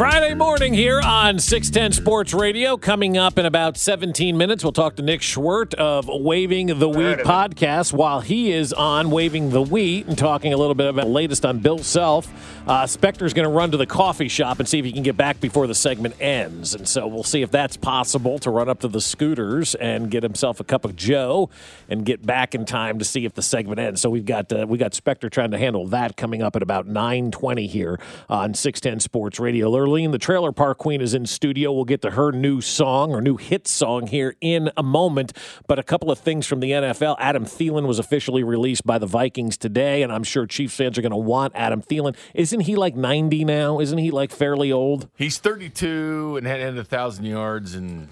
Friday morning here on 610 Sports Radio. Coming up in about 17 minutes, we'll talk to Nick Schwerdt of Waving the Wheat podcast while he is on Waving the Wheat and talking a little bit about the latest on Bill Self. Uh, Spector's going to run to the coffee shop and see if he can get back before the segment ends. And so we'll see if that's possible to run up to the scooters and get himself a cup of Joe and get back in time to see if the segment ends. So we've got uh, we got Specter trying to handle that coming up at about 9:20 here on 610 Sports Radio. The Trailer Park Queen, is in studio. We'll get to her new song or new hit song here in a moment. But a couple of things from the NFL. Adam Thielen was officially released by the Vikings today, and I'm sure Chiefs fans are going to want Adam Thielen. Isn't he like 90 now? Isn't he like fairly old? He's 32 and had a thousand yards and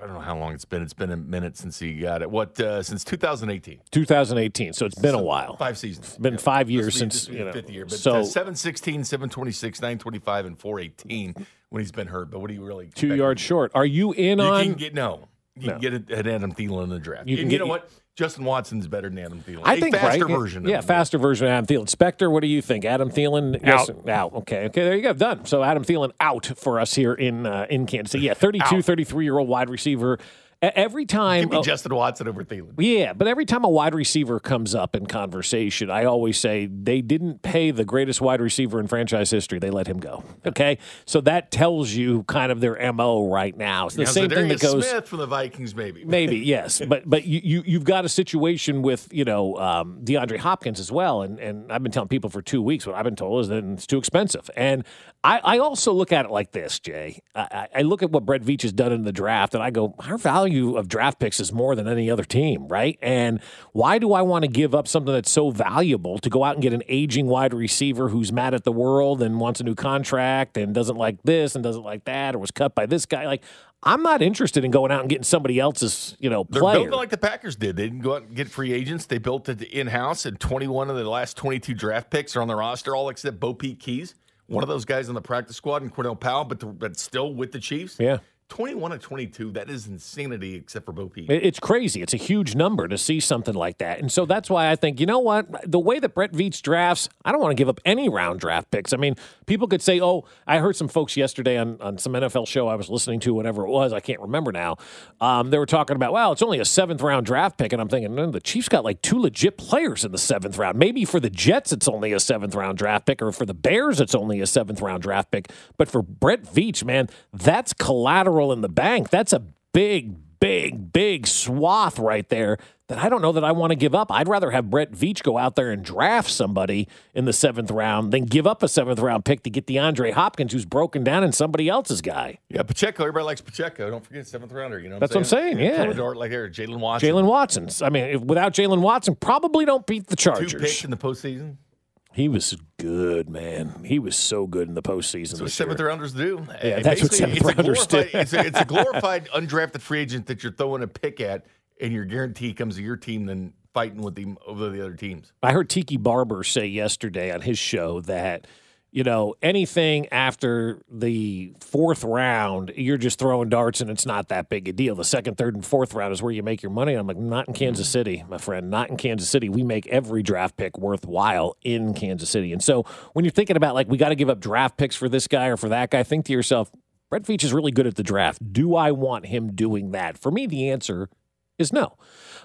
I don't know how long it's been. It's been a minute since he got it. What uh, since 2018? 2018. So it's been a while. Five seasons. It's been Yeah. five years be- since you know. fifth year. But so uh, 716, 726, 925, and 418 when he's been hurt. But what do you really two yards short. Are you in on. You on? can get no. You No. can get it at Adam Thielen in the draft. You can get- you know what? Justin Watson's better than Adam Thielen. I a think faster right. version. Yeah, of him. faster version of Adam Thielen. Spectre, what do you think? Adam Thielen yes, Out. out. Okay, okay, there you go. Done. So Adam Thielen out for us here in uh, in Kansas City. Yeah, 32, 33 year old wide receiver. Every time, Give me Justin Watson over Thielen. yeah, but every time a wide receiver comes up in conversation, I always say they didn't pay the greatest wide receiver in franchise history. They let him go. Okay, so that tells you kind of their mo right now. It's the same thing that goes. Smith from the Vikings, maybe. Maybe yes, but but you, you you've got a situation with you know um, DeAndre Hopkins as well, and and I've been telling people for two weeks what I've been told is that it's too expensive, and I, I also look at it like this, Jay. I, I I look at what Brett Veach has done in the draft, and I go, our value of draft picks is more than any other team, right? And why do I want to give up something that's so valuable to go out and get an aging wide receiver who's mad at the world and wants a new contract and doesn't like this and doesn't like that or was cut by this guy? Like. I'm not interested in going out and getting somebody else's, you know, They're player. building like the Packers did. They didn't go out and get free agents. They built it in house, and 21 of the last 22 draft picks are on the roster, all except BoPete Keyes, one of those guys on the practice squad, and Cornell Powell, but, the, but still with the Chiefs. Yeah. 21 of 22. That is insanity, except for Bo Peep. It's crazy. It's a huge number to see something like that. And so that's why I think, you know what? The way that Brett Veach drafts, I don't want to give up any round draft picks. I mean, people could say, oh, I heard some folks yesterday on, on some NFL show I was listening to, whatever it was, I can't remember now. Um, they were talking about, well, it's only a seventh round draft pick. And I'm thinking, no, the Chiefs got like two legit players in the seventh round. Maybe for the Jets, it's only a seventh round draft pick, or for the Bears, it's only a seventh round draft pick. But for Brett Veach, man, that's collateral in the bank. That's a big, big, big swath right there that I don't know that I want to give up. I'd rather have Brett Veach go out there and draft somebody in the seventh round than give up a seventh round pick to get DeAndre Hopkins, who's broken down in somebody else's guy. Yeah, Pacheco. Everybody likes Pacheco. Don't forget seventh rounder. You know, That's what I'm saying, yeah. Dart like there, Jaylen Watson. Jaylen Watson's. I mean, if, without Jaylen Watson, probably don't beat the Chargers. two picks in the postseason. He was good, man. He was so good in the postseason. That's what this seventh year. rounders do. Yeah, And that's what seventh it's a rounders do. glorified- It's a, it's a glorified undrafted free agent that you're throwing a pick at, and your guarantee comes to your team than fighting with the over the other teams. I heard Tiki Barber say yesterday on his show that you know, anything after the fourth round, you're just throwing darts and it's not that big a deal. The second, third, and fourth round is where you make your money. I'm like, not in mm-hmm. Kansas City, my friend, not in Kansas City. We make every draft pick worthwhile in Kansas City. And so when you're thinking about like, we got to give up draft picks for this guy or for that guy, think to yourself, Brett Veach is really good at the draft. Do I want him doing that? For me, the answer is no.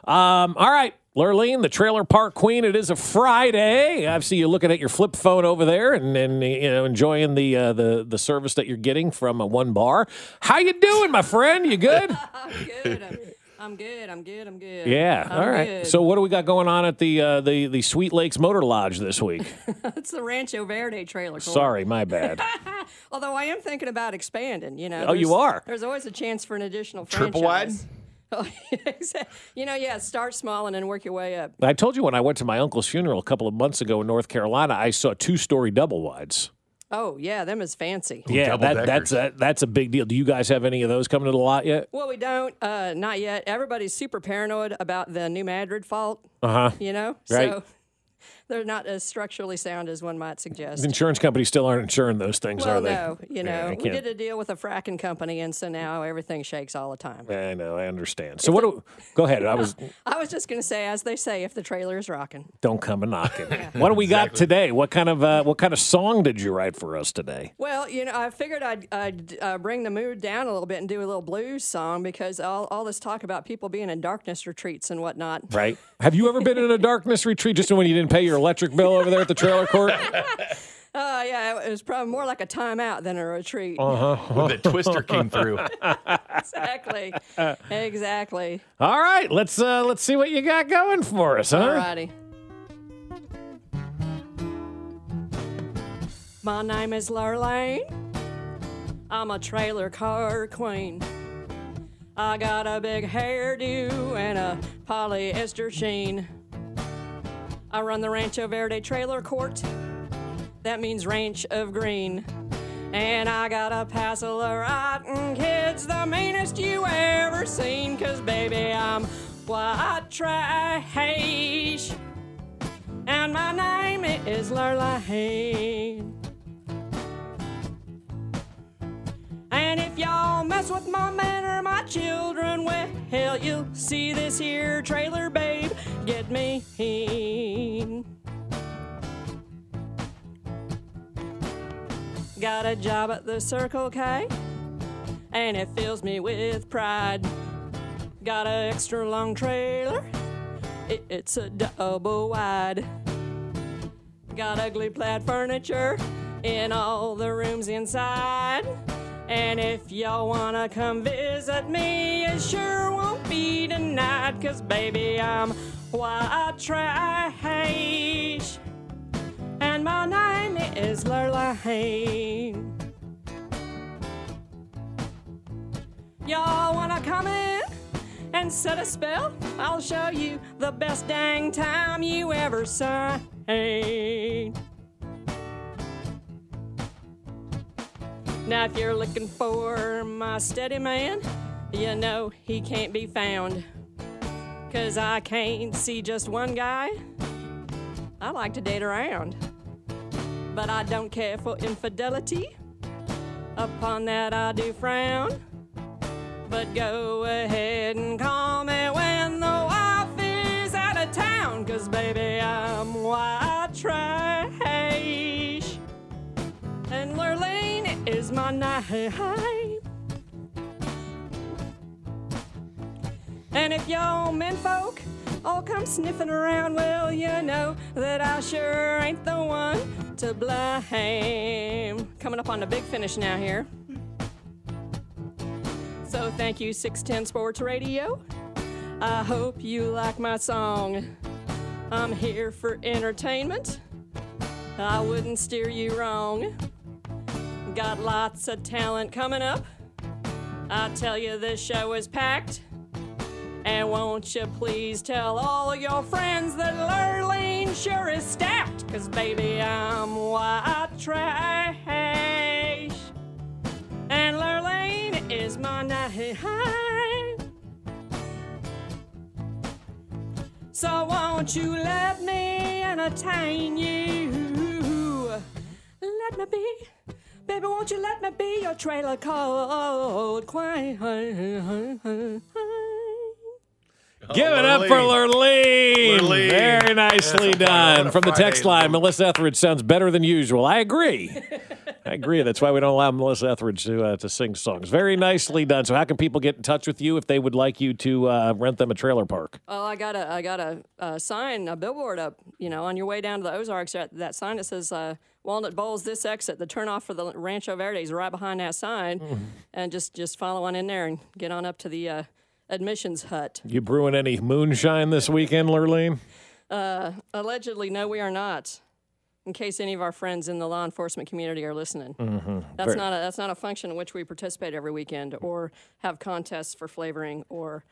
Um, all right. Lurleen, the trailer park queen. It is a Friday. I see you looking at your flip phone over there and, and you know enjoying the uh, the the service that you're getting from a one bar. How you doing, my friend? You good? I'm good. I'm, I'm good. I'm good. I'm good. Yeah. I'm All right. good. So what do we got going on at the uh, the the Sweet Lakes Motor Lodge this week? it's the Rancho Verde trailer. Court. Sorry, my bad. Although I am thinking about expanding. You know. Oh, you are? There's always a chance for an additional Triple franchise. Exact- you know, yeah. Start small and then work your way up. I told you when I went to my uncle's funeral a couple of months ago in North Carolina, I saw two story double wides. Oh yeah, them is fancy. Yeah, that, that's that, that's a big deal. Do you guys have any of those coming to the lot yet? Well, we don't. Uh, not yet. Everybody's super paranoid about the New Madrid fault. Uh huh. You know. Right. So they're not as structurally sound as one might suggest. Insurance companies still aren't insuring those things, well, are they? no, you know, I we did a deal with a fracking company, and so now everything shakes all the time. I know, I understand. So what? Do, go ahead. I was I was just going to say, as they say, if the trailer is rocking. don't come a knocking. What do we got today? What kind of uh, what kind of song did you write for us today? Well, you know, I figured I'd, I'd uh, bring the mood down a little bit and do a little blues song because all, all this talk about people being in darkness retreats and whatnot. Right? Have you ever been in a darkness retreat just when you didn't pay your electric bill over there at the trailer court? Oh, yeah, it was probably more like a timeout than a retreat. Uh-huh. the twister came through. Exactly. exactly. All right, let's uh, let's see what you got going for us, huh? Alrighty. My name is Lurlane. I'm a trailer car queen. I got a big hairdo and a polyester sheen. I run the Rancho Verde Trailer Court. That means ranch of green. And I got a passel of rotten kids, the meanest you ever seen. Cause baby, I'm white trash. And my name is Lurlane. And if y'all mess with my man or my children, well, you'll see this here trailer babe get me. Got a job at the Circle K, and it fills me with pride. Got an extra long trailer, it- it's a double wide. Got ugly plaid furniture in all the rooms inside. And if y'all wanna come visit me, it sure won't be denied. Cause baby, I'm white trash. And my name is Lurlane. Y'all wanna come in and set a spell? I'll show you the best dang time you ever seen. Now, if you're looking for my steady man, you know he can't be found. Cause I can't see just one guy. I like to date around. But I don't care for infidelity. Upon that, I do frown. But go ahead and call me when the wife is out of town. Cause baby, I'm white trash. My name. And if y'all men folk all come sniffing around, well, you know that I sure ain't the one to blame. Coming up on the big finish now here. So thank you, 610 Sports Radio. I hope you like my song. I'm here for entertainment. I wouldn't steer you wrong. Got lots of talent coming up. I tell you, this show is packed. And won't you please tell all your friends that Lurleen sure is stacked? Cause baby, I'm white trash. And Lurleen is my name. So won't you let me entertain you? Baby, won't you let me be your trailer cold queen? Give it up for Lurleen. Lurleen. Very nicely Yes, done. From the text line, Melissa Etheridge sounds better than usual. I agree. I agree. That's why we don't allow Melissa Etheridge to uh, to sing songs. Very nicely done. So, how can people get in touch with you if they would like you to uh, rent them a trailer park? Oh, I got a, I got a, a sign, a billboard up. You know, on your way down to the Ozarks, that, that sign that says uh, Walnut Bowls. This exit, the turnoff for the Rancho Verde is right behind that sign, mm-hmm. and just just follow on in there and get on up to the uh, admissions hut. You brewing any moonshine this weekend, Lurleen? Uh, allegedly, no, we are not. In case any of our friends in the law enforcement community are listening, mm-hmm. that's Very- not a that's not a function in which we participate every weekend, or have contests for flavoring, or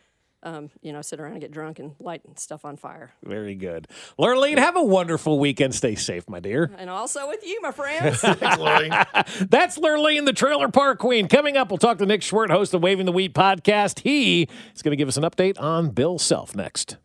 um, you know, sit around and get drunk and light stuff on fire. Very good. Lurleen, have a wonderful weekend. Stay safe, my dear. And also with you, my friends. Thanks, Lurleen. That's Lurleen, the trailer park queen. Coming up, we'll talk to Nick Schwerdt, host of Waving the Wheat podcast. He is going to give us an update on Bill Self next.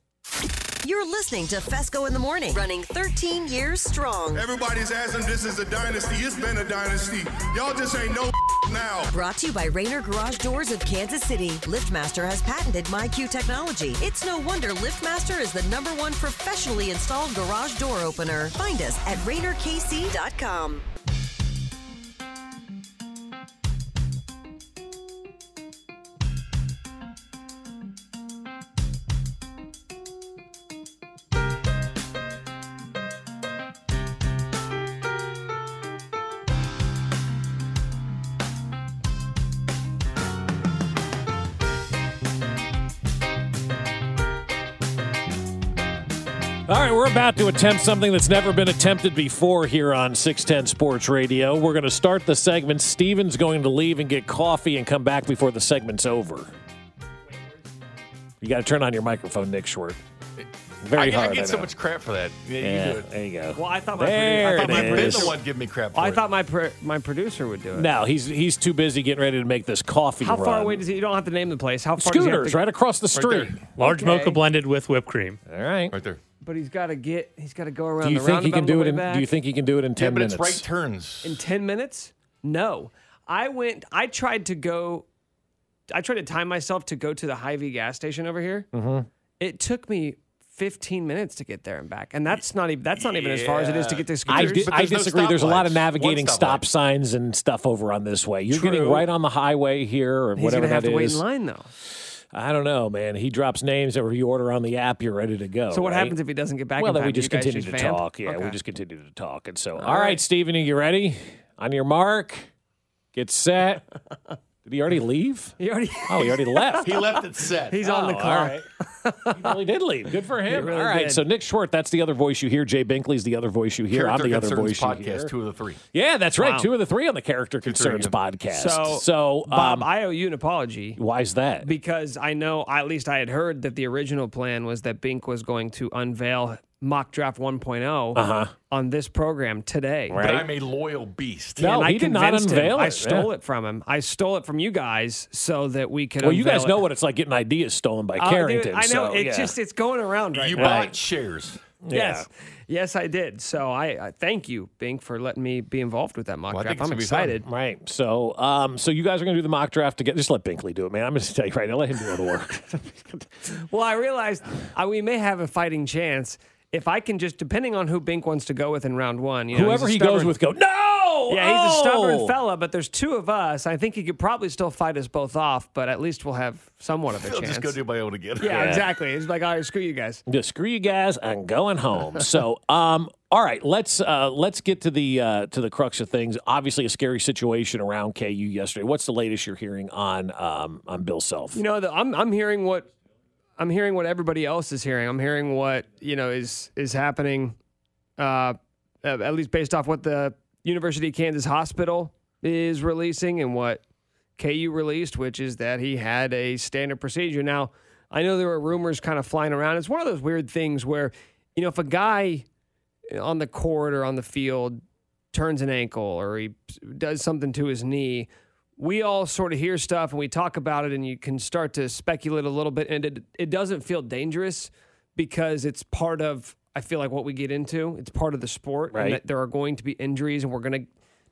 You're listening to Fescoe in the Morning, running 13 years strong. Everybody's asking this is a dynasty. It's been a dynasty. Y'all just ain't no now. Brought to you by Raynor Garage Doors of Kansas City. LiftMaster has patented MyQ technology. It's no wonder LiftMaster is the number one professionally installed garage door opener. Find us at RaynorKC.com. about to attempt something that's never been attempted before here on 610 Sports Radio. We're going to start the segment. Steven's going to leave and get coffee and come back before the segment's over. You got to turn on your microphone, Nick Schwerdt. Very I, hard. I get so much crap for that. Yeah, Yeah, you do it. there you go. Well, I thought my there produ- I thought my been is. the one giving me crap for I it. thought my pro- my producer would do it. No, he's he's too busy getting ready to make this coffee. How far away does he? You don't have to name the place. How far does he have Scooters to, right across the street. there. Large Okay. mocha blended with whipped cream. All right. Right there. But he's got to get. He's got to go around Do you the think he can do it in? Do you think he can do it in ten Yeah, ten but minutes? it's right turns. in ten minutes? No. I went. I tried to go. I tried to time myself to go to the Hy-Vee gas station over here. Mm-hmm. It took me. 15 minutes to get there and back, and that's not even that's not even as far as it is to get to I, di- But I there's no disagree. There's a lot of navigating One stop signs and stuff over on this way. You're getting right on the highway here, or He's whatever gonna have that to wait in line though. I don't know, man. He drops names, or you order on the app, you're ready to go. So what right? happens if he doesn't get back? Well, in then time? we just you guys continue to just vamp? talk. Yeah, we just continue to talk. And so, all right. right, Steven, are you ready? On your mark, get set. Did he already leave? He already. Oh, he already left. He left it set. He's on the Oh, all clock. Right. he really did leave. Good for him. really all right. did. So Nick Schwerdt, that's the other voice you hear. Jay Binkley's the other voice you hear. I'm the other Concerns voice you podcast, hear. two of the three. Yeah, that's right. Wow. Two of the three on the Character three, Concerns podcast. So, so Bob, um, I owe you an apology why is that? because I know, at least I had heard that the original plan was that Bink was going to unveil mock draft 1.0 on this program today. Uh-huh. Right. But I'm a loyal beast. No, and I he did not unveil him. unveil I stole yeah. it from him. I stole it from you guys so that we could. well, you guys unveil know what it's like getting ideas stolen by Uh, dude, Carrington. I know so, it's yeah. just it's going around right You now. bought shares. Yes, yes, I did. So I, I thank you, Bink, for letting me be involved with that mock Well, draft. I'm it's gonna be fun. excited. Right. So, um, so you guys are going to do the mock draft together. Just let Binkley do it, man. I'm going to tell you right now. Let him do all the work. Well, I realized uh, we may have a fighting chance if I can just, depending on who Bink wants to go with in round one. You know, Whoever he's he a goes with, go no. Yeah, he's a stubborn Oh! fella, but there's two of us. I think he could probably still fight us both off, but at least we'll have somewhat of a I'll chance. just go do my own again. yeah, Yeah. exactly. It's like, all right, screw you guys. Just screw you guys. I'm going home. so, um, all right, let's uh, let's get to the uh, to the crux of things. Obviously, a scary situation around KU yesterday. What's the latest you're hearing on um, on Bill Self? You know, the, I'm I'm hearing what I'm hearing what everybody else is hearing. I'm hearing what you know is is happening, uh, uh, at least based off what the University of Kansas Hospital is releasing and what KU released, which is that he had a standard procedure. Now, I know there were rumors kind of flying around. It's one of those weird things where, you know, if a guy on the court or on the field turns an ankle or he does something to his knee, we all sort of hear stuff and we talk about it, and you can start to speculate a little bit. And it, it doesn't feel dangerous because it's part of, I feel like, what we get into. It's part of the sport. Right. And that there are going to be injuries, and we're going to,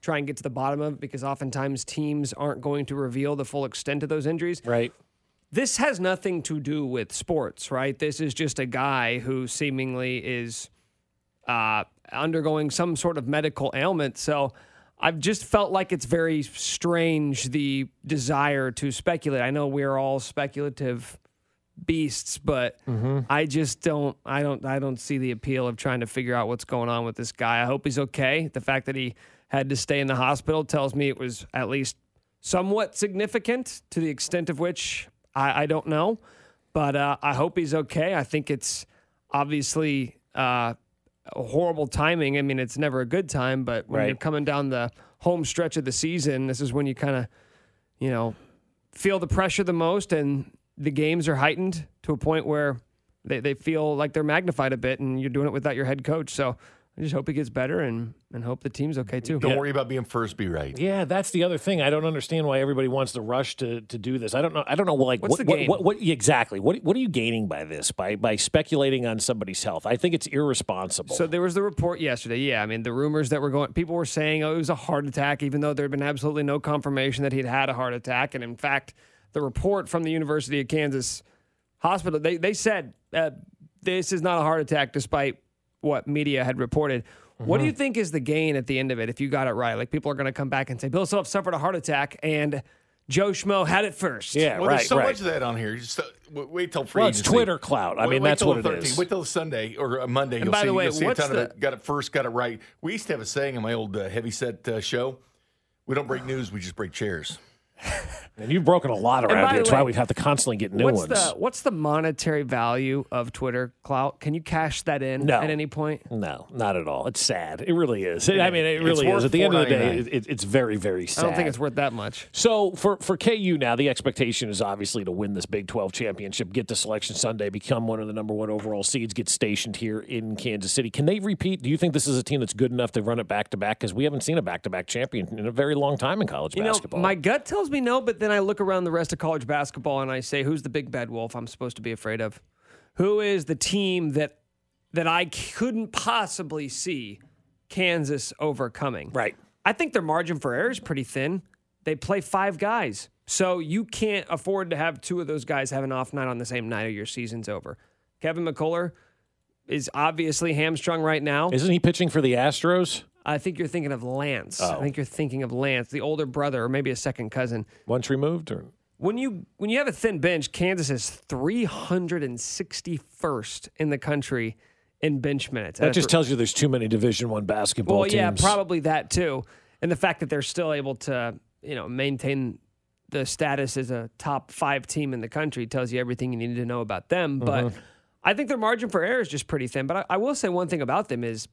try and get to the bottom of it because oftentimes teams aren't going to reveal the full extent of those injuries. Right. This has nothing to do with sports, right? This is just a guy who seemingly is uh, undergoing some sort of medical ailment. So I've just felt like it's very strange the desire to speculate. I know we're all speculative beasts, but I just don't I don't I don't see the appeal of trying to figure out what's going on with this guy. I hope he's okay. The fact that he had to stay in the hospital tells me it was at least somewhat significant to the extent of which I, I don't know. But uh, I hope he's okay. I think it's obviously uh, horrible timing. I mean, it's never a good time, but when Right. you're coming down the home stretch of the season, this is when you kind of, you know, feel the pressure the most and the games are heightened to a point where they, they feel like they're magnified a bit and you're doing it without your head coach. So I just hope he gets better and, and hope the team's okay too. Don't worry about being first, be right. Yeah, that's the other thing. I don't understand why everybody wants to rush to, to do this. I don't know. I don't know. Like, What's what, the what, what, what exactly? What what are you gaining by this? By by speculating on somebody's health? I think it's irresponsible. So there was the report yesterday. Yeah, I mean the rumors that were going, people were saying, oh, it was a heart attack, even though there had been absolutely no confirmation that he'd had a heart attack. And in fact, the report from the University of Kansas Hospital, they they said uh, this is not a heart attack, despite what media had reported. What Mm-hmm. do you think is the gain at the end of it if you got it right? Like people are going to come back and say Bill Self suffered a heart attack and Joe Schmo had it first. yeah, Well, right, there's so right. much of that on here. Just uh, wait till free Well, it's. Twitter clout. I Wait- mean, wait that's till what the it is. Wait till Sunday or uh, Monday. You'll by see, the way, you'll see a what's ton of it. Got it first, got it right. We used to have a saying in my old uh, heavy set uh, show: "We don't break news, we just break chairs." And you've broken a lot around here. That's why we have to constantly get new What's ones. the what's the monetary value of Twitter clout? Can you cash that in No. at any point? no, not at all. It's sad. It really is. I mean, it really is. At the end of the day, it, it- it's very, very sad. I don't think it's worth that much. So for for KU now, the expectation is obviously to win this Big 12 championship, get to Selection Sunday, become one of the number one overall seeds, get stationed here in Kansas City. Can they repeat? Do you think this is a team that's good enough to run it back to back? Because we haven't seen a back to back champion in a very long time in college You know, basketball. my gut tells me no, but then I look around the rest of college basketball and I say, who's the big bad wolf I'm supposed to be afraid of? Who is the team that that I couldn't possibly see Kansas overcoming? right. I think their margin for error is pretty thin. They play five guys. So you can't afford to have two of those guys have an off night on the same night or your season's over. Kevin McCullar is obviously hamstrung right now. Isn't he pitching for the Astros? I think you're thinking of Lance. I Oh. think you're thinking of Lance, the older brother or maybe a second cousin. Once removed, or When you when you have a thin bench, Kansas is 361st in the country in bench minutes. that just tells you there's too many Division One basketball teams. well, yeah, probably that too, and the fact that they're still able to, you know, maintain the status as a top five team in the country tells you everything you need to know about them. But Mm-hmm. I think their margin for error is just pretty thin. But I, I will say one thing about them is,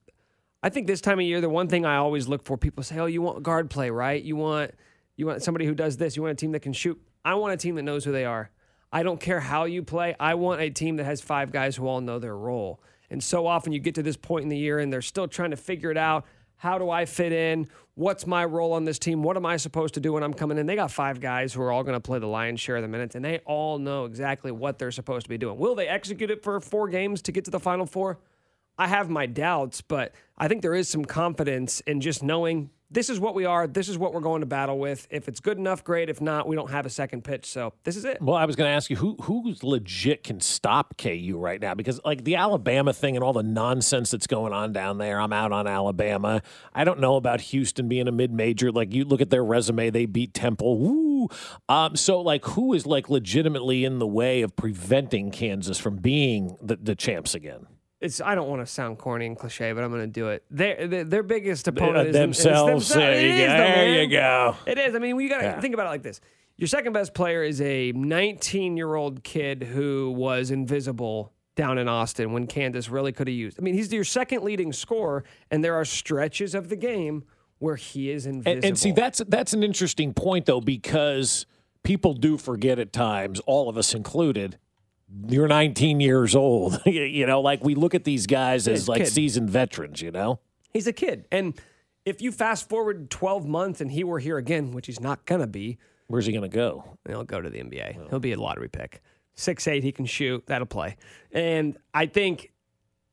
I think this time of year, the one thing I always look for, people say, "Oh, you want guard play, right? You want you want somebody who does this. You want a team that can shoot." I want a team that knows who they are. I don't care how you play. I want a team that has five guys who all know their role. And so often you get to this point in the year and they're still trying to figure it out. How do I fit in? What's my role on this team? What am I supposed to do when I'm coming in? They got five guys who are all going to play the lion's share of the minutes, and they all know exactly what they're supposed to be doing. Will they execute it for four games to get to the final four? I have my doubts, but I think there is some confidence in just knowing this is what we are. This is what we're going to battle with. If it's good enough, great. If not, we don't have a second pitch. So this is it. Well, I was going to ask you who who's legit can stop KU right now because like the Alabama thing and all the nonsense that's going on down there. I'm out on Alabama. I don't know about Houston being a mid major. Like you look at their resume, they beat Temple. Woo. Um, so like who is like legitimately in the way of preventing Kansas from being the, the champs again? It's I don't want to sound corny and cliche, but I'm going to do it. Their their, their biggest uh, opponent is themselves. Is There It you go. There you go. It is. I mean, we got to Yeah. think about it like this. Your second best player is a 19 year old kid who was invisible down in Austin when Kansas really could have used. I mean, he's your second leading scorer, and there are stretches of the game where he is invisible. And, and see, that's that's an interesting point though, because people do forget at times, all of us included. You're 19 years old. you know, like we look at these guys as like kid. seasoned veterans. You know, he's a kid, and if you fast forward 12 months and he were here again, which he's not gonna be, where's he going to go? He'll go to the NBA. Oh. He'll be a lottery pick. Six eight, he can shoot. That'll play. And I think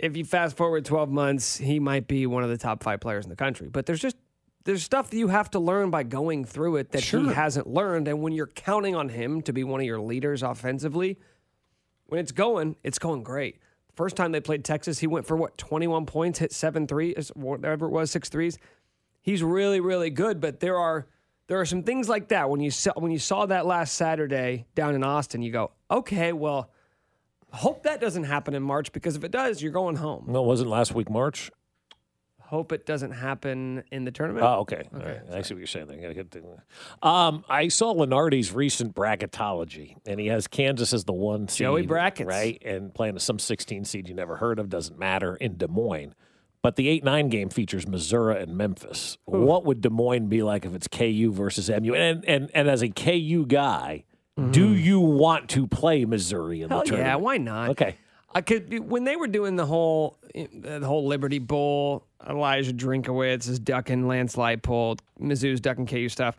if you fast forward twelve months, he might be one of the top five players in the country. But there's just there's stuff that you have to learn by going through it that he hasn't learned. And when you're counting on him to be one of your leaders offensively, when it's going, it's going great. First time they played Texas, he went for what 21 points, hit seven threes, whatever it was, six threes. He's really, really good. But there are there are some things like that when you saw when you saw that last Saturday down in Austin, you go, okay, well, hope that doesn't happen in March because if it does, you're going home. No, it wasn't last week March. Hope it doesn't happen in the tournament. Oh, okay. All right. I see what you're saying. there. Um, I saw Lunardi's recent bracketology, and he has Kansas as the one seed. Joey brackets. Right? And playing some 16 seed you never heard of, doesn't matter, in Des Moines. But the 8 9 game features Missouri and Memphis. What would Des Moines be like if it's KU versus MU? And, and, and as a KU guy, do you want to play Missouri in Mm-hmm. Hell the tournament? yeah, why not? Okay. I could when they were doing the whole eh, the whole Liberty Bowl, Elijah Drinkwitz is ducking Lance Leipold, Mizzou's ducking KU stuff.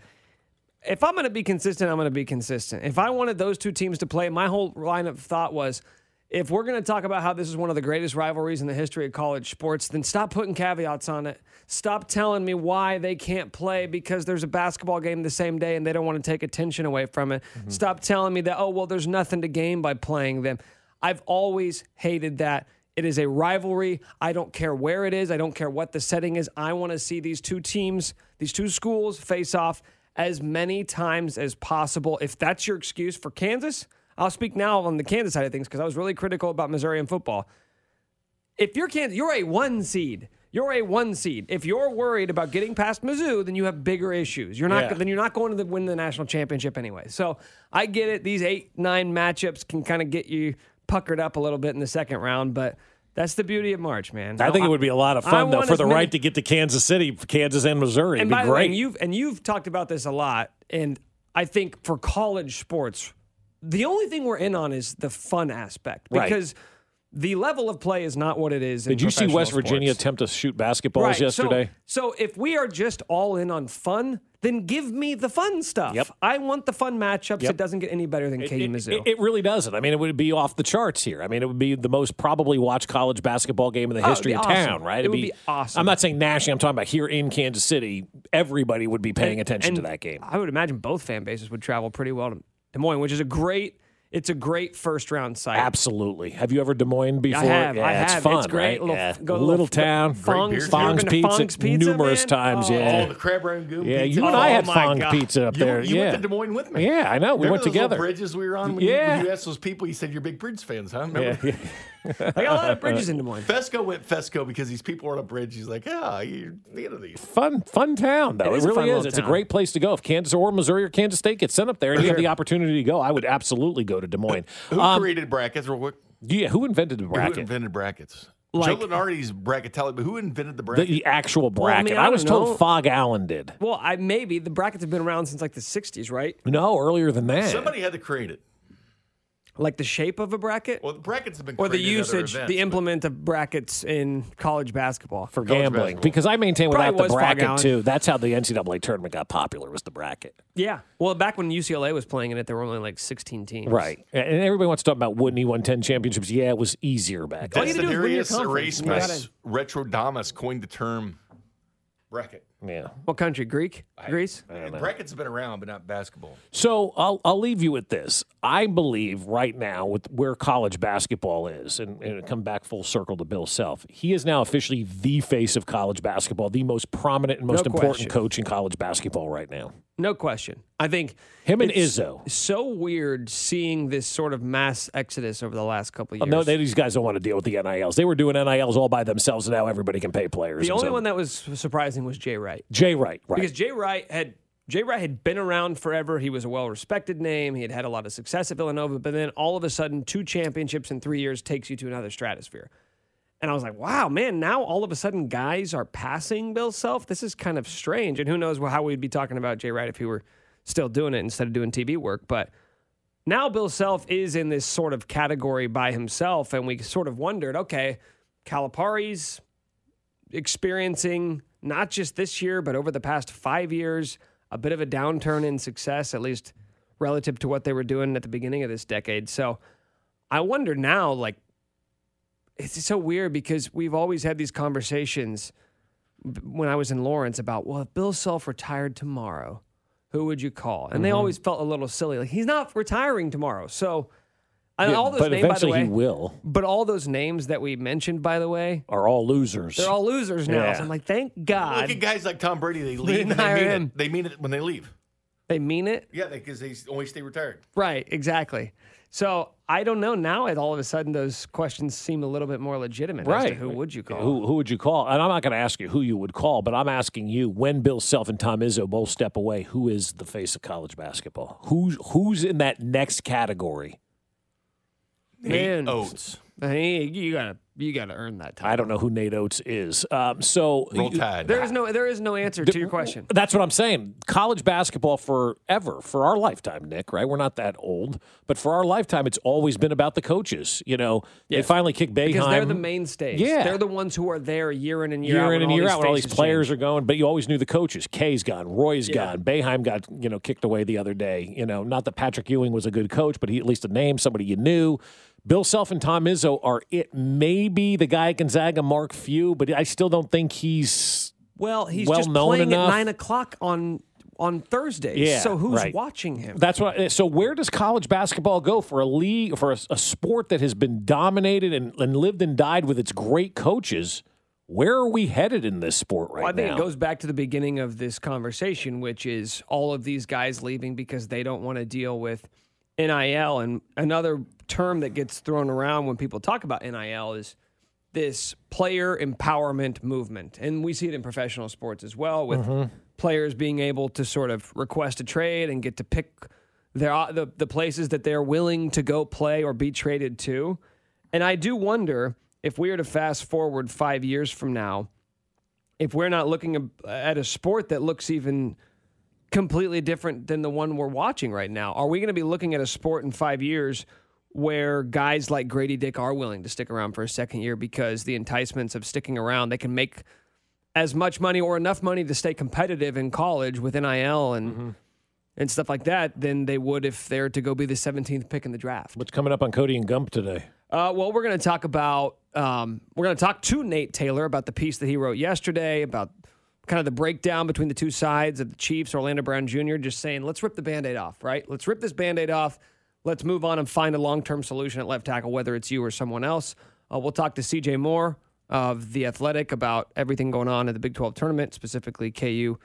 If I'm going to be consistent, I'm going to be consistent. If I wanted those two teams to play, my whole line of thought was if we're going to talk about how this is one of the greatest rivalries in the history of college sports, then stop putting caveats on it. Stop telling me why they can't play because there's a basketball game the same day and they don't want to take attention away from it. Mm-hmm. Stop telling me that, oh, well, there's nothing to gain by playing them. I've always hated that. It is a rivalry. I don't care where it is. I don't care what the setting is. I want to see these two teams, these two schools face off as many times as possible. If that's your excuse for Kansas, I'll speak now on the Kansas side of things because I was really critical about Missouri and football. If you're Kansas, you're a one seed. You're a one seed. If you're worried about getting past Mizzou, then you have bigger issues. You're not. Yeah. Then you're not going to the, win the national championship anyway. So I get it. These eight nine matchups can kind of get you puckered up a little bit in the second round, but that's the beauty of March, man. I think it would be a lot of I fun, though, for the many- right to get to Kansas City, Kansas and Missouri. and It'd by be the way, great. and you've and you've talked about this a lot, and I think for college sports, the only thing we're in on is the fun aspect Right. The level of play is not what it is. Did you see West Virginia attempt to shoot basketballs Right, so- yesterday? So, if we are just all in on fun, then give me the fun stuff. Yep. I want the fun matchups. Yep. It doesn't get any better than KU it, Mizzou. it- it really doesn't. I mean, it would be off the charts here. I mean, it would be the most probably watched college basketball game in the Oh, history be of awesome. town, right? It It'd would be awesome. I'm not saying nationally. I'm talking about here in Kansas City. Everybody would be paying attention to that game. I would imagine both fan bases would travel pretty well to Des Moines, which is a great. It's a great first round site. Absolutely. Have you ever Des Moines before? I have. Yeah, I it's have. fun, It's great. right? Little- yeah. go little, little town. Fong's- beer Fong's You ever been to pizza, Fong's Pizza, numerous man? times. Oh. Yeah. Oh, the crab rangoon yeah, pizza. you and Oh, I had my Fong God. pizza up You, there. you yeah. went to Des Moines with me. Yeah, I know. We Remember went those together. bridges we were on. When you, Yeah. when you asked those people, you said you're big Bridge fans, huh? Yeah, Remember? yeah. I got a lot of bridges in Des Moines. Fescoe went Fescoe because these people are on a bridge. He's like, ah, you're thinking of these. fun, fun town though. It It, is a really is. little It's a great place to go. If Kansas or Missouri or Kansas State gets sent up there and you have the opportunity to go, I would absolutely go to Des Moines. Who Um, created brackets? Real quick. yeah, who invented the Who invented brackets? Like- Joe Lunardi's bracket tell but who invented the The, bracket? the actual Well, I bracket. mean, I, I was don't told know. Phog Allen did. Well, I maybe the brackets have been around since like the '60s, right? No, earlier than that. Somebody had to create it. Like the shape of a bracket, Well, the brackets have been or the created at other usage, events, the but- implement of brackets in college basketball. for college gambling basketball. because I maintain without was the bracket too. That's how the NCAA tournament got popular was the bracket, Yeah. Well, back when UCLA was playing in it, there were only like 16 teams. right? And everybody wants to talk about wouldn't he won ten championships? Yeah, it was easier back All then. you had to do is win your Desiderius conference. You Erasmus Retrodamus coined the term bracket. Yeah. What country? Greek? Greece? And brackets have been around, but not basketball. So I'll I'll leave you with this. I believe right now with where college basketball is, and, and come back full circle to Bill Self. He is now officially the face of college basketball, the most prominent and most No important question. coach in college basketball right now. No question. I think Him and it's Izzo. So weird seeing this sort of mass exodus over the last couple oh, of years. No, they, these guys don't want to deal with the NILs. They were doing NILs all by themselves, and now everybody can pay players. the only so- one that was surprising was Jay Wright. Jay Wright, right? Because Jay Wright had Jay Wright had been around forever. He was a well-respected name. He had had a lot of success at Villanova, but then all of a sudden, two championships in three years takes you to another stratosphere. And I was like, wow, man, now all of a sudden guys are passing Bill Self. This is kind of strange. And who knows how we'd be talking about Jay Wright if he were still doing it instead of doing TV work. But now Bill Self is in this sort of category by himself. And we sort of wondered, okay, Calipari's experiencing not just this year, but over the past five years, a bit of a downturn in success, at least relative to what they were doing at the beginning of this decade. So I wonder now, like, it's so weird because we've always had these conversations when I was in Lawrence about, well, if Bill Self retired tomorrow, who would you call? And they mm-hmm. always felt a little silly. Like, he's not retiring tomorrow. So, and Yeah, all those but names, by the eventually way, he will. but all those names that we mentioned, by the way, Are all losers. they're all losers now. Yeah. So I'm like, thank God Look at guys like Tom Brady. They leave didn't and they mean him. it. They mean it when they leave. they mean it. Yeah, because they, only stay retired. Right, exactly. So I don't know. Now, all of a sudden, those questions seem a little bit more legitimate. as to Right. who would you call? Who, who would you call? And I'm not going to ask you who you would call, but I'm asking you when Bill Self and Tom Izzo both step away, who is the face of college basketball? Who's who's in that next category? Man. Nate Oats. Hey, you gotta, you gotta earn that time. I don't know who Nate Oats is. Um, so Roll Tide. There is no, there is no answer to your question. That's what I'm saying. College basketball forever, for our lifetime, Nick, right? We're not that old, but for our lifetime, it's always been about the coaches. You know, they finally kick Boeheim. Because they're the mainstays. Yeah. They're the ones who are there year in and year, out. year out. in and year out when all these players change. are going, but you always knew the coaches. Kay's gone, Roy's Yeah. gone, Boeheim got you know kicked away the other day. You know, not that Patrick Ewing was a good coach, but he at least a name, somebody you knew. Bill Self and Tom Izzo are it. Maybe the guy at Gonzaga, Mark Few, but I still don't think he's Well, he's well just playing enough. at nine o'clock on on Thursdays. Yeah, so who's right. watching him? That's what. Eh, so where does college basketball go for a league for a, a sport that has been dominated and, and lived and died with its great coaches? Where are we headed in this sport right Well, I think now? it goes back to the beginning of this conversation, which is all of these guys leaving because they don't want to deal with NIL. And another term that gets thrown around when people talk about NIL is this player empowerment movement. And we see it in professional sports as well, with mm-hmm. players being able to sort of request a trade and get to pick their, uh, the, the places that they're willing to go play or be traded to. And I do wonder if we were to fast forward five years from now, if we're not looking at a sport that looks even completely different than the one we're watching right now, are we going to be looking at a sport in five years where guys like Grady Dick are willing to stick around for a second year because the enticements of sticking around, they can make as much money or enough money to stay competitive in college with NIL and and stuff like that than they would if they're to go be the 17th pick in the draft. What's coming up on Cody and Gump today? Uh, well, we're going to talk about um, we're going to talk to Nate Taylor about the piece that he wrote yesterday about kind of the breakdown between the two sides of the Chiefs, Orlando Brown Jr. Just saying, let's rip the Band-Aid off, right? Let's rip this Band-Aid off. Let's move on and find a long-term solution at left tackle, whether it's you or someone else. Uh, we'll talk to C.J. Moore of the Athletic about everything going on in the Big 12 tournament, specifically KU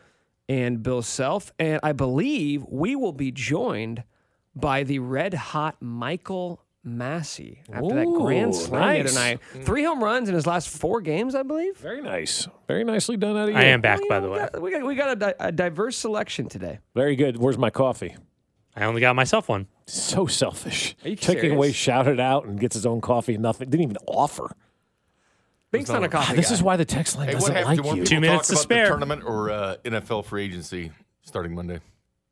and Bill Self, and I believe we will be joined by the red hot Michael Massey after that grand slam the nice. night. Three home runs in his last four games, I believe. Very nice. Very nicely done out of you. I am back, Well, by you the way. We got, we got, we got a, di- a diverse selection today. Very good. Where's my coffee? I only got myself one. So selfish. Are you Taking serious? away, shouted out, and gets his own coffee. and Nothing. Didn't even offer. Bink's not a coffee this is why the text line Hey, what doesn't happened? like Do you. Two minutes talk to about spare. The tournament or uh, NFL free agency starting Monday?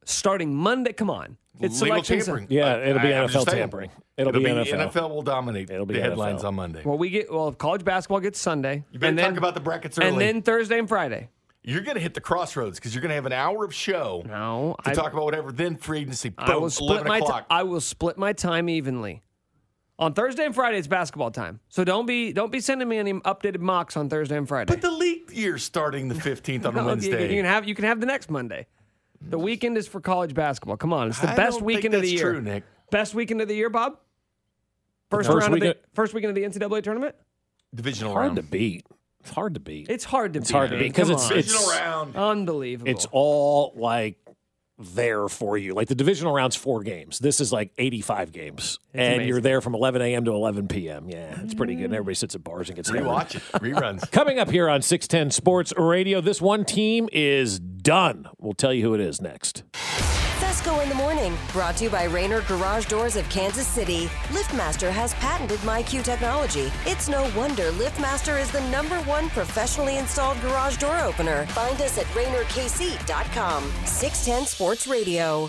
Starting Monday. Come on, it's Legal tampering. Yeah, it'll be I'm just NFL saying. tampering. It'll be NFL. NFL will dominate It'll be the headlines NFL. on Monday. Well, we get well. College basketball gets Sunday. You better and then, talk about the brackets early. and then Thursday and Friday. You're going to hit the crossroads because you're going to have an hour of show No, to I, talk about whatever. Then free agency. Boom, I will split 11 my. T- o'clock. I will split my time evenly. On Thursday and Friday, it's basketball time. So don't be don't be sending me any updated mocks on Thursday and Friday. but the league year's starting the 15th on oh, No, you- Wednesday. You, can have you can have the next Monday. The weekend is for college basketball. Come on, it's the I best weekend think of the year. True, Nick. Best weekend of the year, Bob. First, First round of weekend- the first weekend of the NCAA tournament. Divisional hard round. to beat. It's hard to beat. It's hard to beat. It's beat. hard to beat because Come it's it's unbelievable. it's all like there for you. Like the divisional round's four games. This is like 85 games, and amazing. you're there from 11 a.m. to 11 p.m. Yeah, it's pretty good. And everybody sits at bars and gets hammered. Rewatch it. Reruns. Coming up here on 610 Sports Radio, this one team is done. We'll tell you who it is next. Fescoe in the morning, brought to you by Raynor Garage Doors of Kansas City. LiftMaster has patented MyQ technology. It's no wonder LiftMaster is the number one professionally installed garage door opener. Find us at RaynorKC.com. 610 Sports Radio.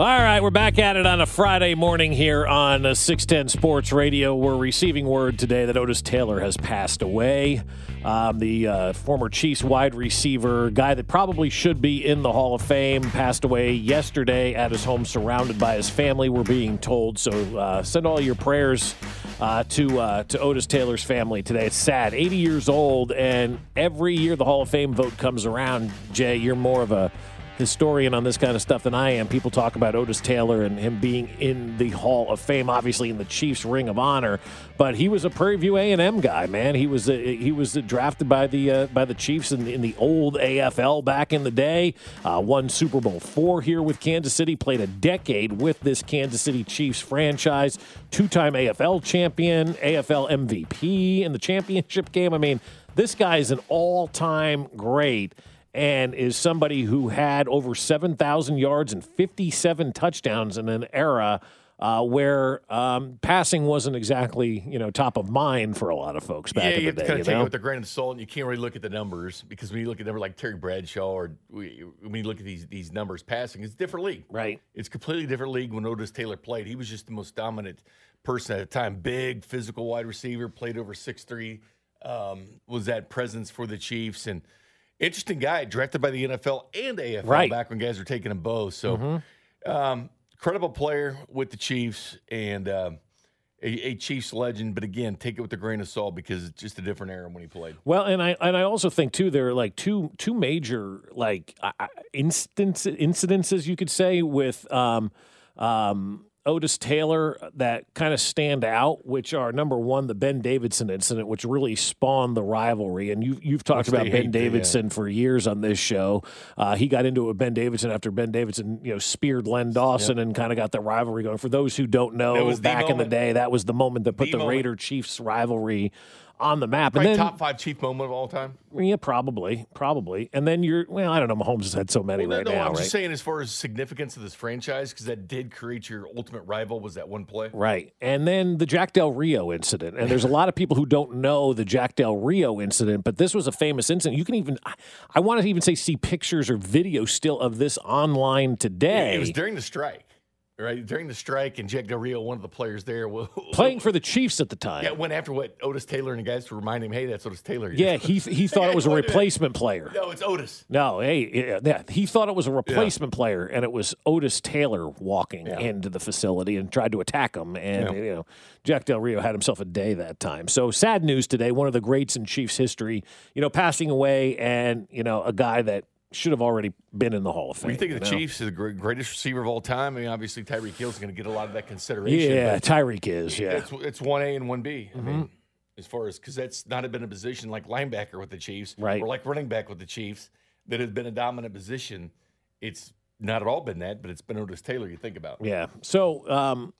All right, we're back at it on a Friday morning here on uh, 610 Sports Radio. We're receiving word today that Otis Taylor has passed away. Um, the uh, former Chiefs wide receiver, guy that probably should be in the Hall of Fame, passed away yesterday at his home, surrounded by his family. We're being told. So uh, send all your prayers uh, to uh, to Otis Taylor's family today. It's sad, 80 years old, and every year the Hall of Fame vote comes around. Jay, you're more of a historian on this kind of stuff than I am. People talk about Otis Taylor and him being in the Hall of Fame, obviously in the Chiefs Ring of Honor, but he was a Prairie View A&M guy, man. He was uh, he was drafted by the uh, by the Chiefs in, in, the old AFL back in the day. Uh, won Super Bowl four here with Kansas City. Played a decade with this Kansas City Chiefs franchise. Two-time AFL champion, AFL MVP in the championship game. I mean, this guy is an all-time great and is somebody who had over 7,000 yards and 57 touchdowns in an era uh, where um, passing wasn't exactly you know top of mind for a lot of folks back yeah, in the you have day. to kind of take know? it with a grain of salt, and you can't really look at the numbers because when you look at a number like Terry Bradshaw or we, when you look at these these numbers passing, it's a different league. Right. It's a completely different league when Otis Taylor played. He was just the most dominant person at the time. Big, physical wide receiver, played over six three, um, was that presence for the Chiefs and interesting guy, drafted by the NFL and AFL Right. back when guys were taking them both. So, um, credible player with the Chiefs and um, a, a Chiefs legend. But again, take it with a grain of salt because it's just a different era when he played. Well, and I and I also think too there are like two two major like uh, instance incidences you could say with um, um, Otis Taylor that kind of stand out, which are number one the Ben Davidson incident, which really spawned the rivalry, and you've, you've talked Which about Ben hate to, yeah. Davidson for years on this show. Uh, he got into it with Ben Davidson after Ben Davidson you know speared Len Dawson and kind of got the rivalry going. For those who don't know, was the back in the day, that was the moment that put The the. Raider Chiefs rivalry on the map. Probably and then top five Chief moment of all time. yeah, probably, probably. And then you're well, I don't know. Mahomes has had so many Well, right no, now, I'm right? just saying, as far as significance of this franchise, because that did create your ultimate rival. Was that one play? Right. And then the Jack Del Rio incident. And there's a lot of people who don't know the Jack Del Rio incident, but this was a famous incident. You can even, I- I want to even say, see pictures or video still of this online today. It was during the strike, right? During the strike, and Jack Del Rio, one of the players there, wa- playing for the Chiefs at the time. Yeah, went after what Otis Taylor and the guys to remind him, hey, that's Otis Taylor. Yeah, he he thought it was a replacement player. No, it's Otis. No, hey, yeah, yeah, he thought it was a replacement player, and it was Otis Taylor walking into the facility and tried to attack him. And Yeah. you know, Jack Del Rio had himself a day that time. So sad news today. One of the greats in Chiefs history, you know, passing away, and you know, a guy that should have already been in the Hall of Fame. When you think of the know? Chiefs as the greatest receiver of all time, I mean, obviously Tyreek Hill's going to get a lot of that consideration. Yeah, Tyreek is. Yeah, It's it's one A and one B. I Mm-hmm. mean, as far as because that's not been a position like linebacker with the Chiefs, Right. Or like running back with the Chiefs that has been a dominant position. It's not at all been that, but it's been Otis Taylor. You think about. Yeah. So, um,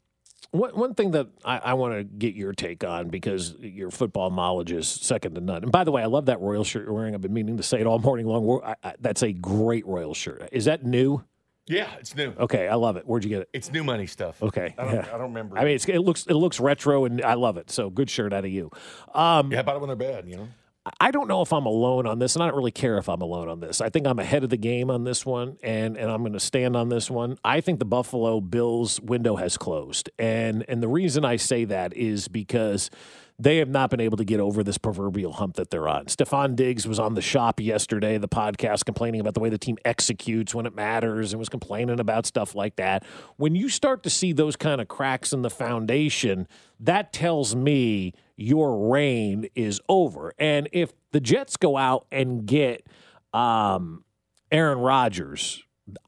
one, one thing that I, I want to get your take on because your football knowledge is second to none. And by the way, I love that Royal shirt you're wearing. I've been meaning to say it all morning long. I, I, that's a great Royal shirt. Is that new? Yeah, it's new. Okay, I love it. Where'd you get it? It's new money stuff. Okay, I don't, yeah. I don't remember. I mean, it's, it looks it looks retro, and I love it. So good shirt out of you. Um, yeah, about it when they're bad, you know. I don't know if I'm alone on this, and I don't really care if I'm alone on this. I think I'm ahead of the game on this one, and and I'm going to stand on this one. I think the Buffalo Bills window has closed, and and the reason I say that is because they have not been able to get over this proverbial hump that they're on. Stefon Diggs was on the shop yesterday, the podcast, complaining about the way the team executes when it matters and was complaining about stuff like that. When you start to see those kind of cracks in the foundation, that tells me your reign is over. And if the Jets go out and get um, Aaron Rodgers,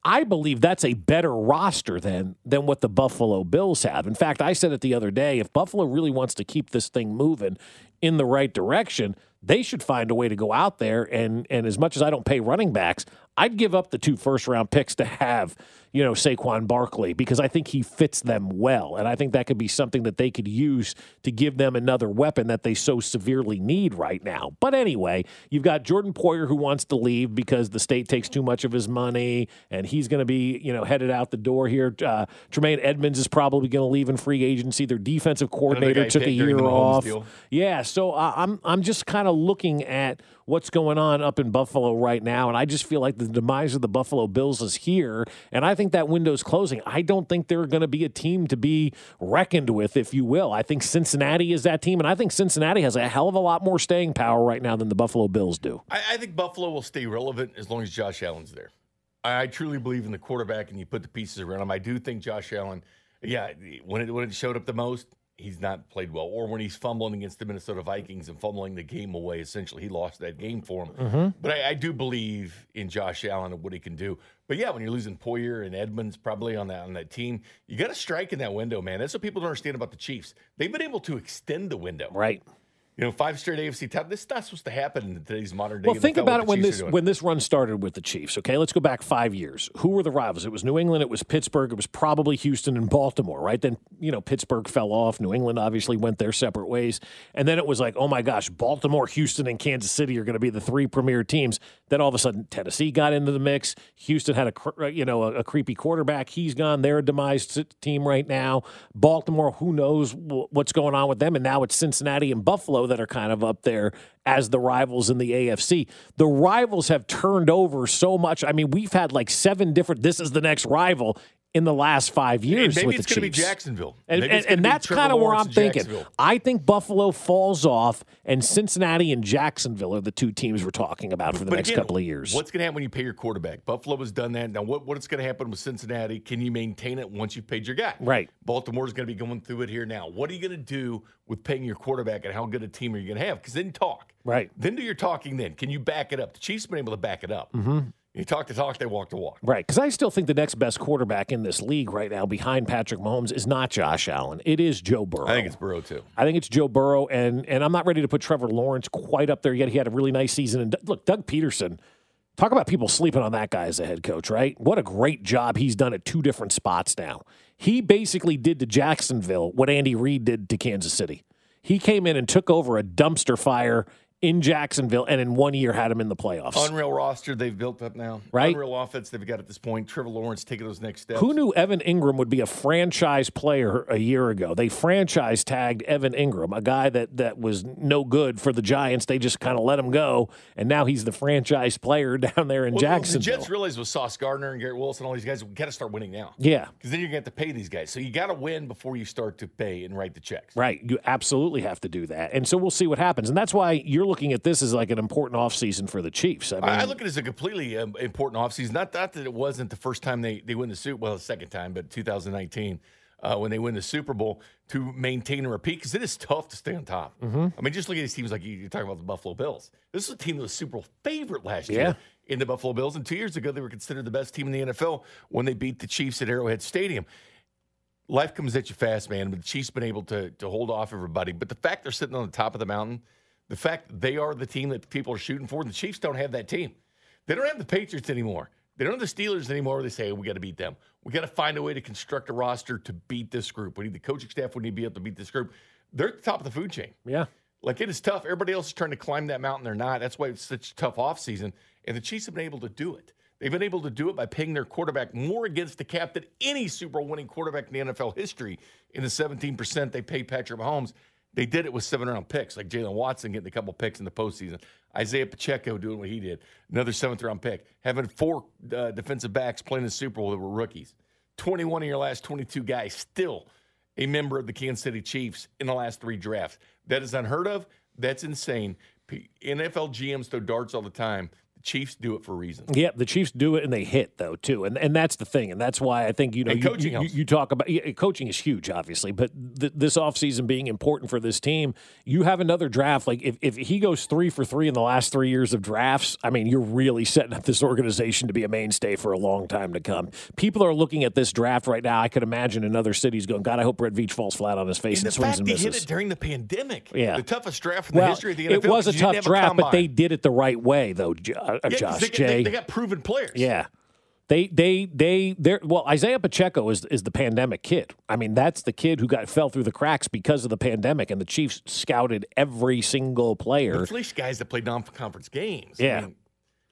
I believe that's a better roster than than what the Buffalo Bills have. In fact, I said it the other day. If Buffalo really wants to keep this thing moving in the right direction, they should find a way to go out there and and as much as I don't pay running backs, I'd give up the two first round picks to have you know Saquon Barkley because I think he fits them well, and I think that could be something that they could use to give them another weapon that they so severely need right now. But anyway, you've got Jordan Poyer who wants to leave because the state takes too much of his money, and he's going to be you know headed out the door here. Uh, Tremaine Edmunds is probably going to leave in free agency. Their defensive coordinator took a year off. deal. Yeah, so uh, I'm I'm just kind of looking at what's going on up in Buffalo right now. And I just feel like the demise of the Buffalo Bills is here. And I think that window's closing. I don't think they're going to be a team to be reckoned with, if you will. I think Cincinnati is that team. And I think Cincinnati has a hell of a lot more staying power right now than the Buffalo Bills do. I, I think Buffalo will stay relevant as long as Josh Allen's there. I, I truly believe in the quarterback, and you put the pieces around him. I do think Josh Allen, yeah, when it when it showed up the most, he's not played well. Or when he's fumbling against the Minnesota Vikings and fumbling the game away, essentially, he lost that game for him. Mm-hmm. But I, I do believe in Josh Allen and what he can do. But yeah, when you're losing Poyer and Edmunds probably on that on that team, you got to strike in that window, man. That's what people don't understand about the Chiefs. They've been able to extend the window. Right. You know, five straight AFC top. This is not supposed to happen in today's modern day. Well, think about it when this when this run started with the Chiefs. Okay, let's go back five years. Who were the rivals? It was New England. It was Pittsburgh. It was probably Houston and Baltimore. Right then, you know, Pittsburgh fell off. New England obviously went their separate ways, and then it was like, oh my gosh, Baltimore, Houston, and Kansas City are going to be the three premier teams. Then all of a sudden, Tennessee got into the mix. Houston had a uh, you know a, a creepy quarterback. He's gone. They're a demised team right now. Baltimore, who knows what's going on with them? And now it's Cincinnati and Buffalo that are kind of up there as the rivals in the AFC. The rivals have turned over so much. I mean, we've had like seven different. This is the next rival in the last five years. maybe it's going to be Jacksonville. And, and, and that's kind of where I'm thinking. I think Buffalo falls off, and Cincinnati and Jacksonville are the two teams we're talking about for the But next again, couple of years. What's going to happen when you pay your quarterback? Buffalo has done that. Now, what, what's going to happen with Cincinnati? Can you maintain it once you've paid your guy? Right. Baltimore's going to be going through it here now. What are you going to do with paying your quarterback and how good a team are you going to have? Because then talk. Right. Then do your talking then. Can you back it up? The Chiefs have been able to back it up. Mm-hmm. You talk the talk, they walk the walk. Right, because I still think the next best quarterback in this league right now, behind Patrick Mahomes, is not Josh Allen. It is Joe Burrow. I think it's Burrow, too. I think it's Joe Burrow, and and I'm not ready to put Trevor Lawrence quite up there yet. He had a really nice season, and look, Doug Pederson. Talk about people sleeping on that guy as a head coach, right? What a great job he's done at two different spots now. He basically did to Jacksonville what Andy Reid did to Kansas City. He came in and took over a dumpster fire in Jacksonville, and in one year had him in the playoffs. Unreal roster they've built up now. Right. Unreal offense they've got at this point. Trevor Lawrence taking those next steps. Who knew Evan Engram would be a franchise player a year ago? They franchise tagged Evan Engram, a guy that that was no good for the Giants. They just kind of let him go, and now he's the franchise player down there in Well, Jacksonville. The Jets realized with Sauce Gardner and Garrett Wilson, all these guys, we got to start winning now. yeah, Because then you're going to have to pay these guys. So you got to win before you start to pay and write the checks. right. You absolutely have to do that, and so we'll see what happens. And that's why you're looking at this as like an important offseason for the Chiefs. I mean, I, look at it as a completely um, important offseason. Not, not that it wasn't the first time they, they win the Super well, the second time, but 2019 uh, when they win the Super Bowl to maintain and repeat because it is tough to stay on top. Mm-hmm. I mean, just look at these teams like you, you're talking about the Buffalo Bills. This is a team that was Super Bowl favorite last Yeah. year in the Buffalo Bills. And two years ago, they were considered the best team in the NFL when they beat the Chiefs at Arrowhead Stadium. Life comes at you fast, man. But the Chiefs been able to to hold off everybody. But the fact they're sitting on the top of the mountain, the fact they are the team that people are shooting for, the Chiefs don't have that team. They don't have the Patriots anymore. They don't have the Steelers anymore. They say we got to beat them. We got to find a way to construct a roster to beat this group. We need the coaching staff. We need to be able to beat this group. They're at the top of the food chain. yeah. Like it is tough. Everybody else is trying to climb that mountain. They're not. That's why it's such a tough offseason. And the Chiefs have been able to do it. They've been able to do it by paying their quarterback more against the cap than any Super Bowl winning quarterback in the NFL history. In the 17% they pay Patrick Mahomes, they did it with seven round picks, like Jaylen Watson getting a couple picks in the postseason. Isaiah Pacheco doing what he did, another seventh round pick. Having four uh, defensive backs playing the Super Bowl that were rookies. 21 of your last 22 guys still a member of the Kansas City Chiefs in the last three drafts. That is unheard of. That's insane. NFL GMs throw darts all the time. Chiefs do it for a reason. Yeah, the Chiefs do it and they hit though too, and and that's the thing, and that's why I think you know you, coaching you, you talk about yeah, coaching is huge, obviously, but th- this offseason being important for this team, you have another draft. Like if if he goes three for three in the last three years of drafts, I mean, you're really setting up this organization to be a mainstay for a long time to come. People are looking at this draft right now. I could imagine another city's going, God, I hope Brett Veach falls flat on his face And swings fact and he misses. hit it during the pandemic. Yeah. The toughest draft in the history of the NFL. it was a tough draft, but they did it the right way, though, uh, Yeah, 'cause Josh. they, Jay. they, they got proven players. Yeah. They they they they're well Isaiah Pacheco is is the pandemic kid. I mean that's the kid who got fell through the cracks because of the pandemic and the Chiefs scouted every single player. At least guys that play non-conference games. I Yeah. mean,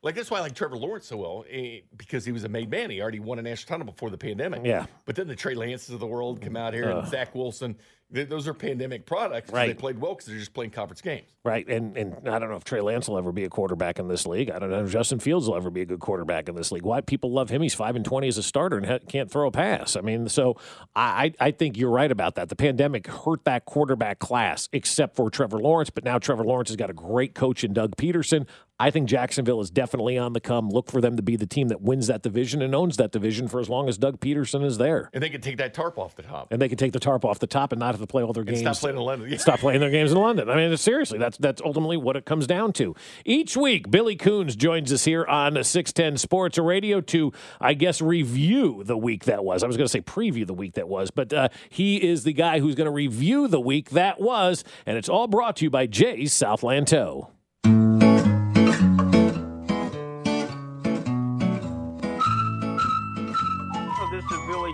like that's why I like Trevor Lawrence so well eh, because he was a made man. He already won a national title before the pandemic. Yeah. But then the Trey Lances of the world come out here and Zach Wilson. Th- Those are pandemic products. Right. They played well because they're just playing conference games. Right, and and I don't know if Trey Lance will ever be a quarterback in this league. I don't know if Justin Fields will ever be a good quarterback in this league. Why people love him? He's five and twenty as a starter and ha- can't throw a pass. I mean, so I I I think you're right about that. The pandemic hurt that quarterback class, except for Trevor Lawrence. But now Trevor Lawrence has got a great coach in Doug Pederson. I think Jacksonville is definitely on the come. Look for them to be the team that wins that division and owns that division for as long as Doug Pederson is there. And they can take that tarp off the top. And they can take the tarp off the top and not have to play all their And games. stop playing in London. Stop playing their games in London. I mean, seriously, that's that's ultimately what it comes down to. Each week, Billy Coons joins us here on 610 Sports Radio to, I guess, review the week that was. I was going to say preview the week that was, but uh, he is the guy who's going to review the week that was, and it's all brought to you by Jay's Southland Tow.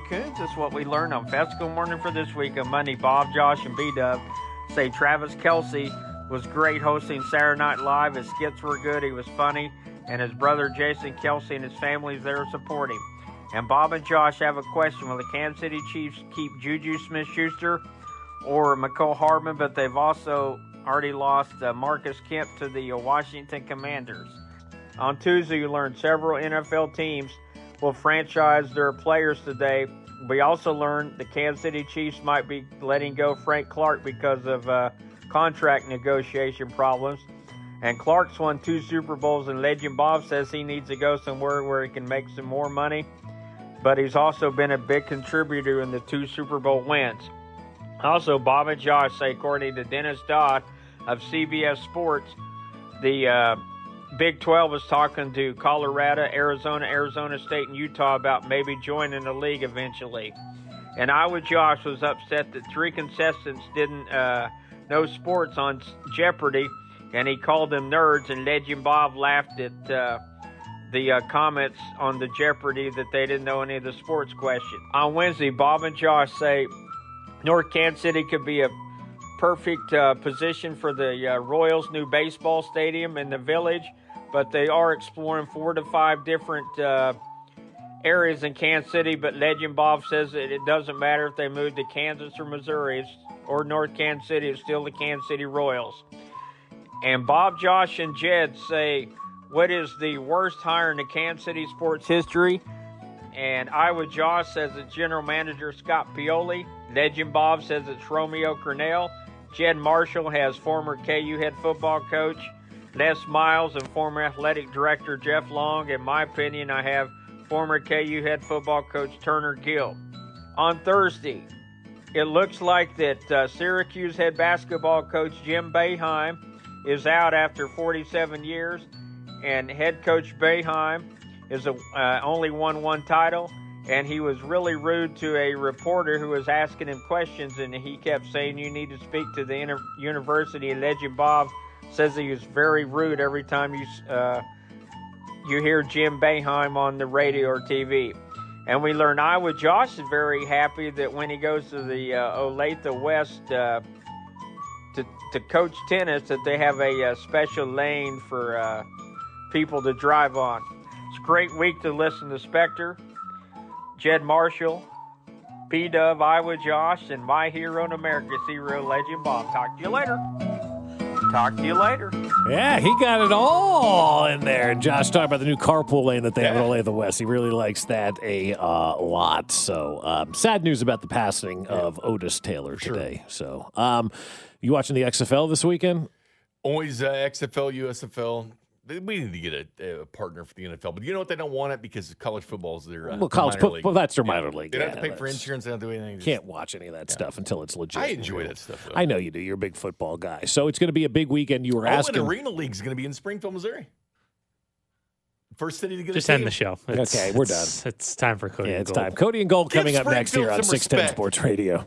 Is what we learned on Festival Morning for this week on Monday. Bob, Josh, and B Dub say Travis Kelce was great hosting Saturday Night Live. His skits were good. He was funny. And his brother Jason Kelce and his family is there to support him. And Bob and Josh have a question. Will the Kansas City Chiefs keep Juju Smith Schuster or Mecole Hardman? But they've also already lost uh, Marcus Kemp to the uh, Washington Commanders. On Tuesday, you learned several NFL teams will franchise their players today. We also learned the Kansas City Chiefs might be letting go Frank Clark because of uh, contract negotiation problems. And Clark's won two Super Bowls, and Legend Bob says he needs to go somewhere where he can make some more money. But he's also been a big contributor in the two Super Bowl wins. Also, Bob and Josh say, according to Dennis Dodd of CBS Sports, the uh, Big 12 is talking to Colorado, Arizona, Arizona State, and Utah about maybe joining the league eventually. And Iowa Josh was upset that three contestants didn't uh, know sports on Jeopardy, and he called them nerds. And Legend Bob laughed at uh, the uh, comments on the Jeopardy that they didn't know any of the sports questions. On Wednesday, Bob and Josh say North Kansas City could be a perfect uh, position for the uh, Royals' new baseball stadium in the village, but they are exploring four to five different uh, areas in Kansas City. But Legend Bob says that it doesn't matter if they move to Kansas or Missouri or North Kansas City, it's still the Kansas City Royals. And Bob, Josh, and Jed say, What is the worst hire in the Kansas City sports history? And Iowa Josh says it's general manager Scott Pioli. Legend Bob says it's Romeo Crennel. Jed Marshall has former KU head football coach Les Miles and former athletic director Jeff Long. In my opinion, I have former KU head football coach Turner Gill. On Thursday, it looks like that uh, Syracuse head basketball coach Jim Boeheim is out after 47 years, and head coach Boeheim is a, uh, only won one title, and he was really rude to a reporter who was asking him questions, and he kept saying, "You need to speak to the inter- university." Legend Bob says he was very rude every time you uh, you hear Jim Boeheim on the radio or TV. And we learn Iowa Josh is very happy that when he goes to the uh, Olathe West uh, to, to coach tennis, that they have a, uh special lane for uh, people to drive on. It's a great week to listen to Spectre, Jed Marshall, P Dub, Iowa Josh, and my hero in America, Zero Legend Bob. Talk to you later. Talk to you later. Yeah, he got it all in there. Josh talked about the new carpool lane that they have at Olathe West. He really likes that a uh, lot. So um, sad news about the passing of Otis Taylor today. So um, you watching the XFL this weekend? Always uh, XFL, USFL. They- We need to get a, a partner for the NFL, but you know what? They don't want it because college football is their uh, Well, college football, league. well, that's their Yeah. minor league. They don't have to pay for insurance. They don't do anything. Just- Can't watch any of that stuff until it's legit. I enjoy that stuff. Though. I know you do. You're a big football guy. So it's going to be a big weekend. You were Oh, asking. and Arena League is going to be in Springfield, Missouri. First city to get Just a end the show. It's- Okay, we're it's- It's time for Cody. yeah, and it's Gold. time. Cody and Gold Give coming up next here on 610. Sports Radio.